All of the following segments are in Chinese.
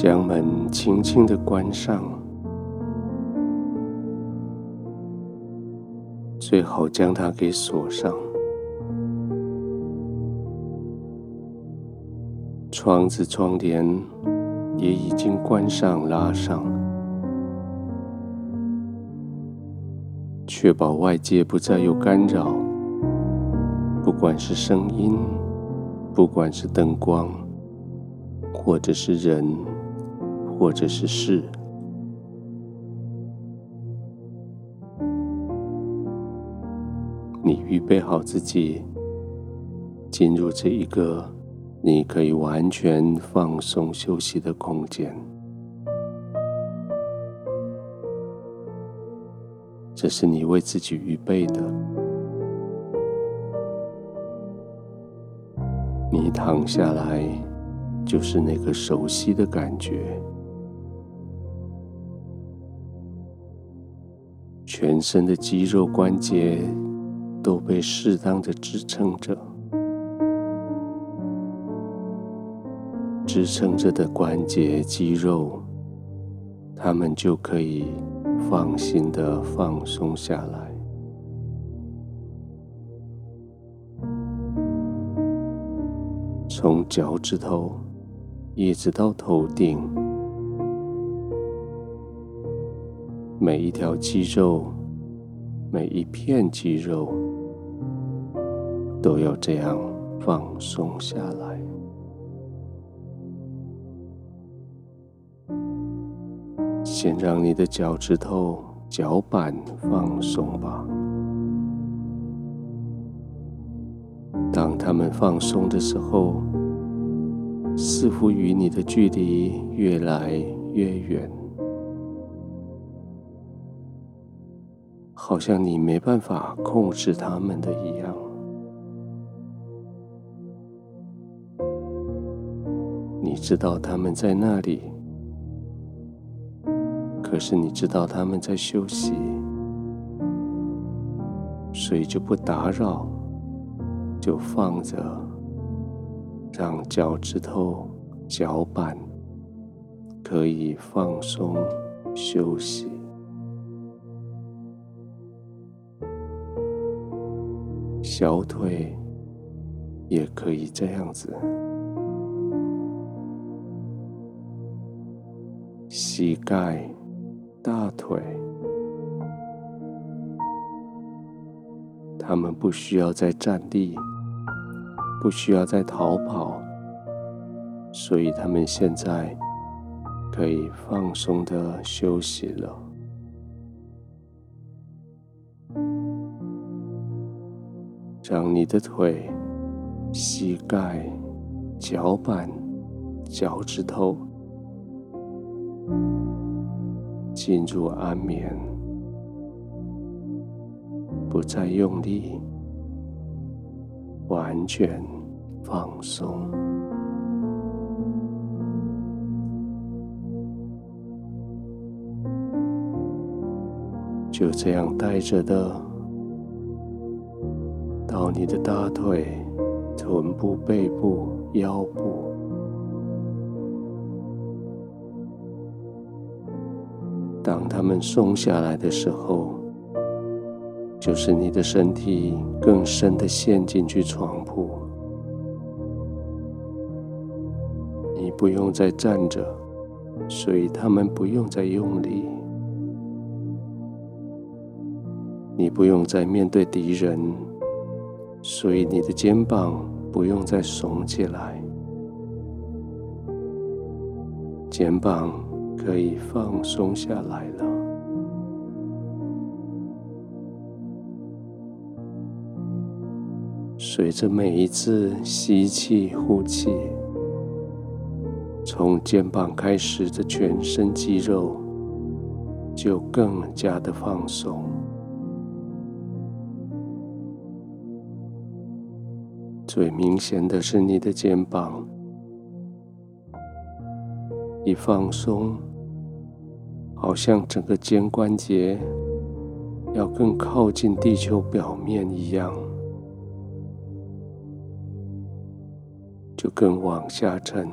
将门轻轻的关上，最好将它给锁上。窗子、窗帘也已经关上、拉上，确保外界不再有干扰，不管是声音，不管是灯光，或者是人，或者是事。你预备好自己，进入这一个。你可以完全放松休息的空间，这是你为自己预备的。你躺下来，就是那个熟悉的感觉，全身的肌肉关节都被适当的支撑着。支撑着的关节、肌肉，它们就可以放心的放松下来。从脚趾头一直到头顶，每一条肌肉、每一片肌肉，都要这样放松下来。先让你的脚趾头、脚板放松吧。当它们放松的时候，似乎与你的距离越来越远，好像你没办法控制它们的一样。你知道它们在那里。可是你知道他们在休息，所以就不打扰，就放着，让脚趾头、脚板可以放松休息，小腿也可以这样子，膝盖。大腿，他们不需要再站立，不需要再逃跑，所以他们现在可以放松的休息了。让你的腿、膝盖、脚板、脚趾头。进入安眠，不再用力，完全放松，就这样带着的，到你的大腿、臀部、背部、腰部。当它们松下来的时候，就是你的身体更深的陷进去床铺，你不用再站着，所以他们不用再用力，你不用再面对敌人，所以你的肩膀不用再耸起来，肩膀。可以放松下来了。随着每一次吸气、呼气，从肩膀开始的全身肌肉就更加的放松。最明显的是你的肩膀。一放松，好像整个肩关节要更靠近地球表面一样，就更往下沉，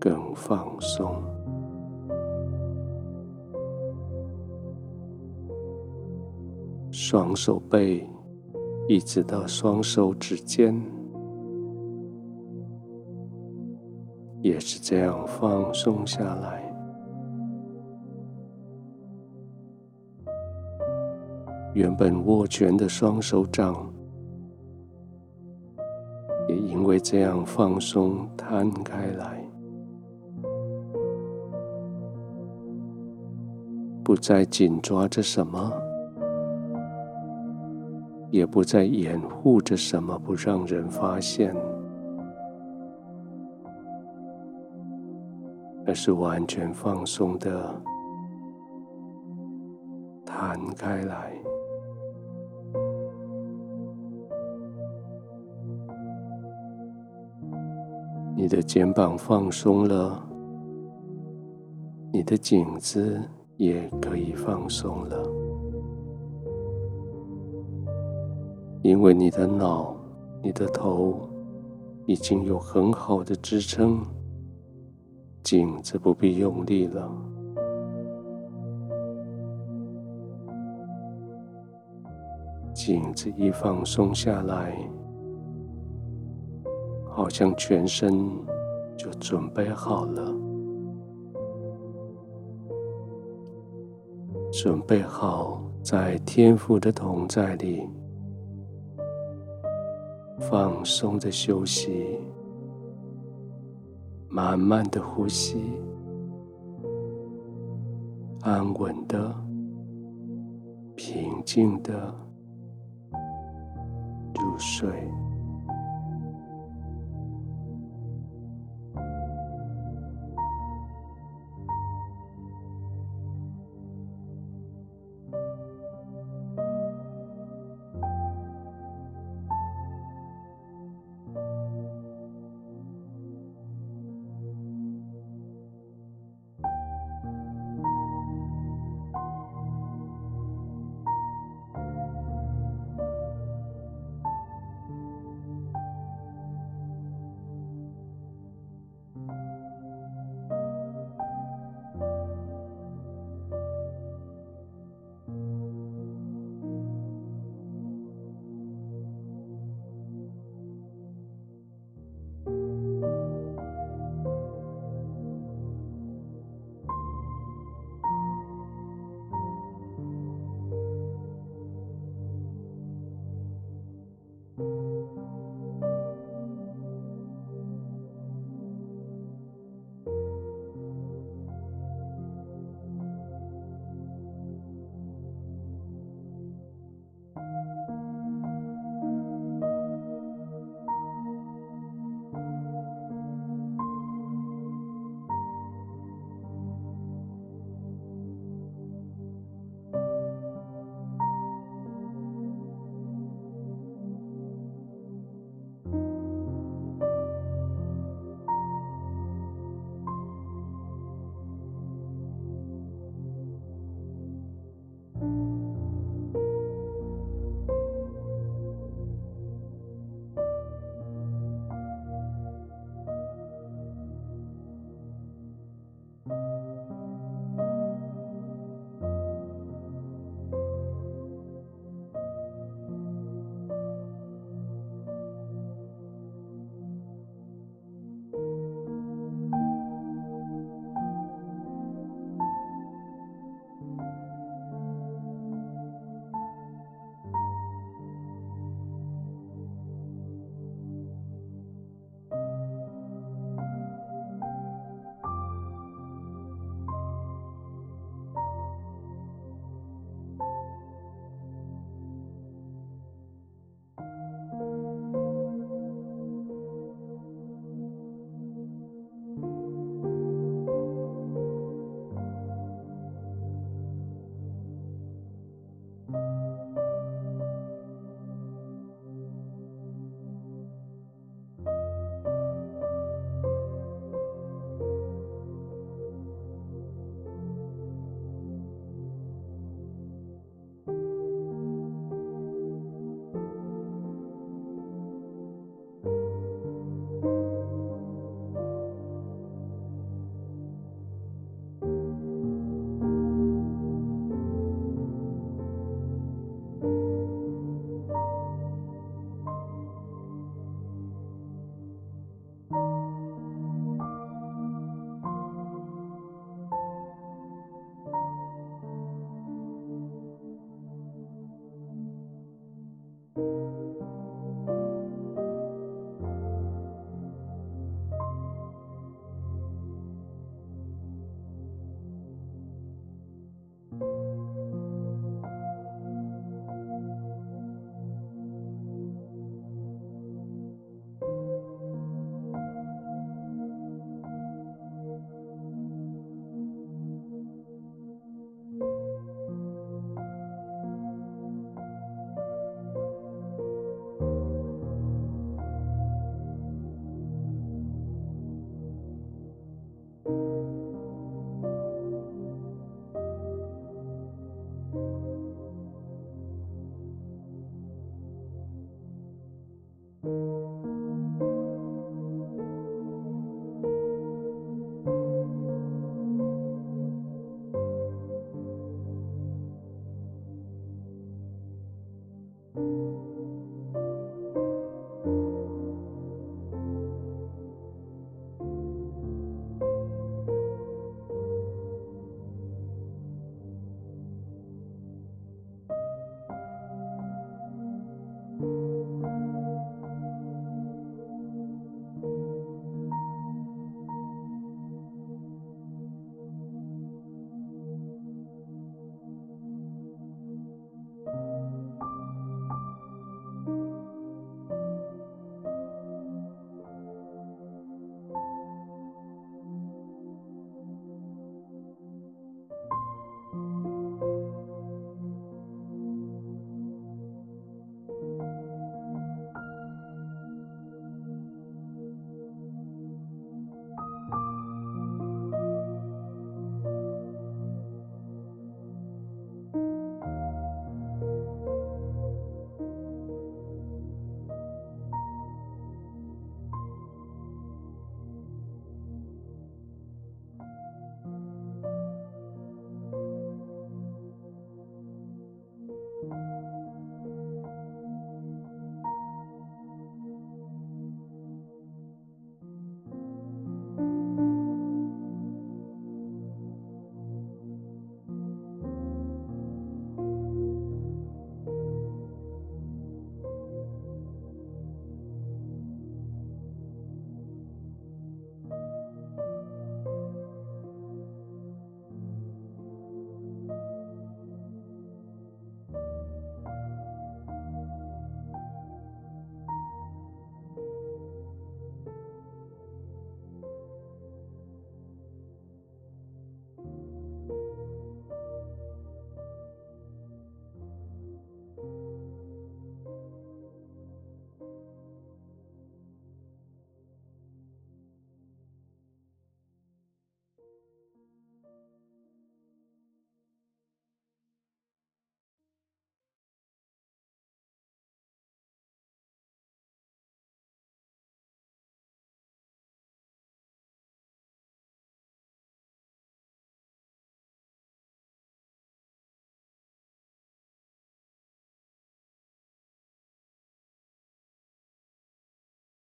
更放松。双手背一直到双手指尖，也是这样放松下来。原本握拳的双手掌，也因为这样放松摊开来，不再紧抓着什么，也不再掩护着什么，不让人发现，而是完全放松的弹开来。你的肩膀放松了，你的颈子也可以放松了，因为你的脑、你的头已经有很好的支撑，颈子不必用力了。颈子一放松下来。好像全身就准备好了，准备好在天父的同在里放松的休息，慢慢的呼吸，安稳的、平静的入睡。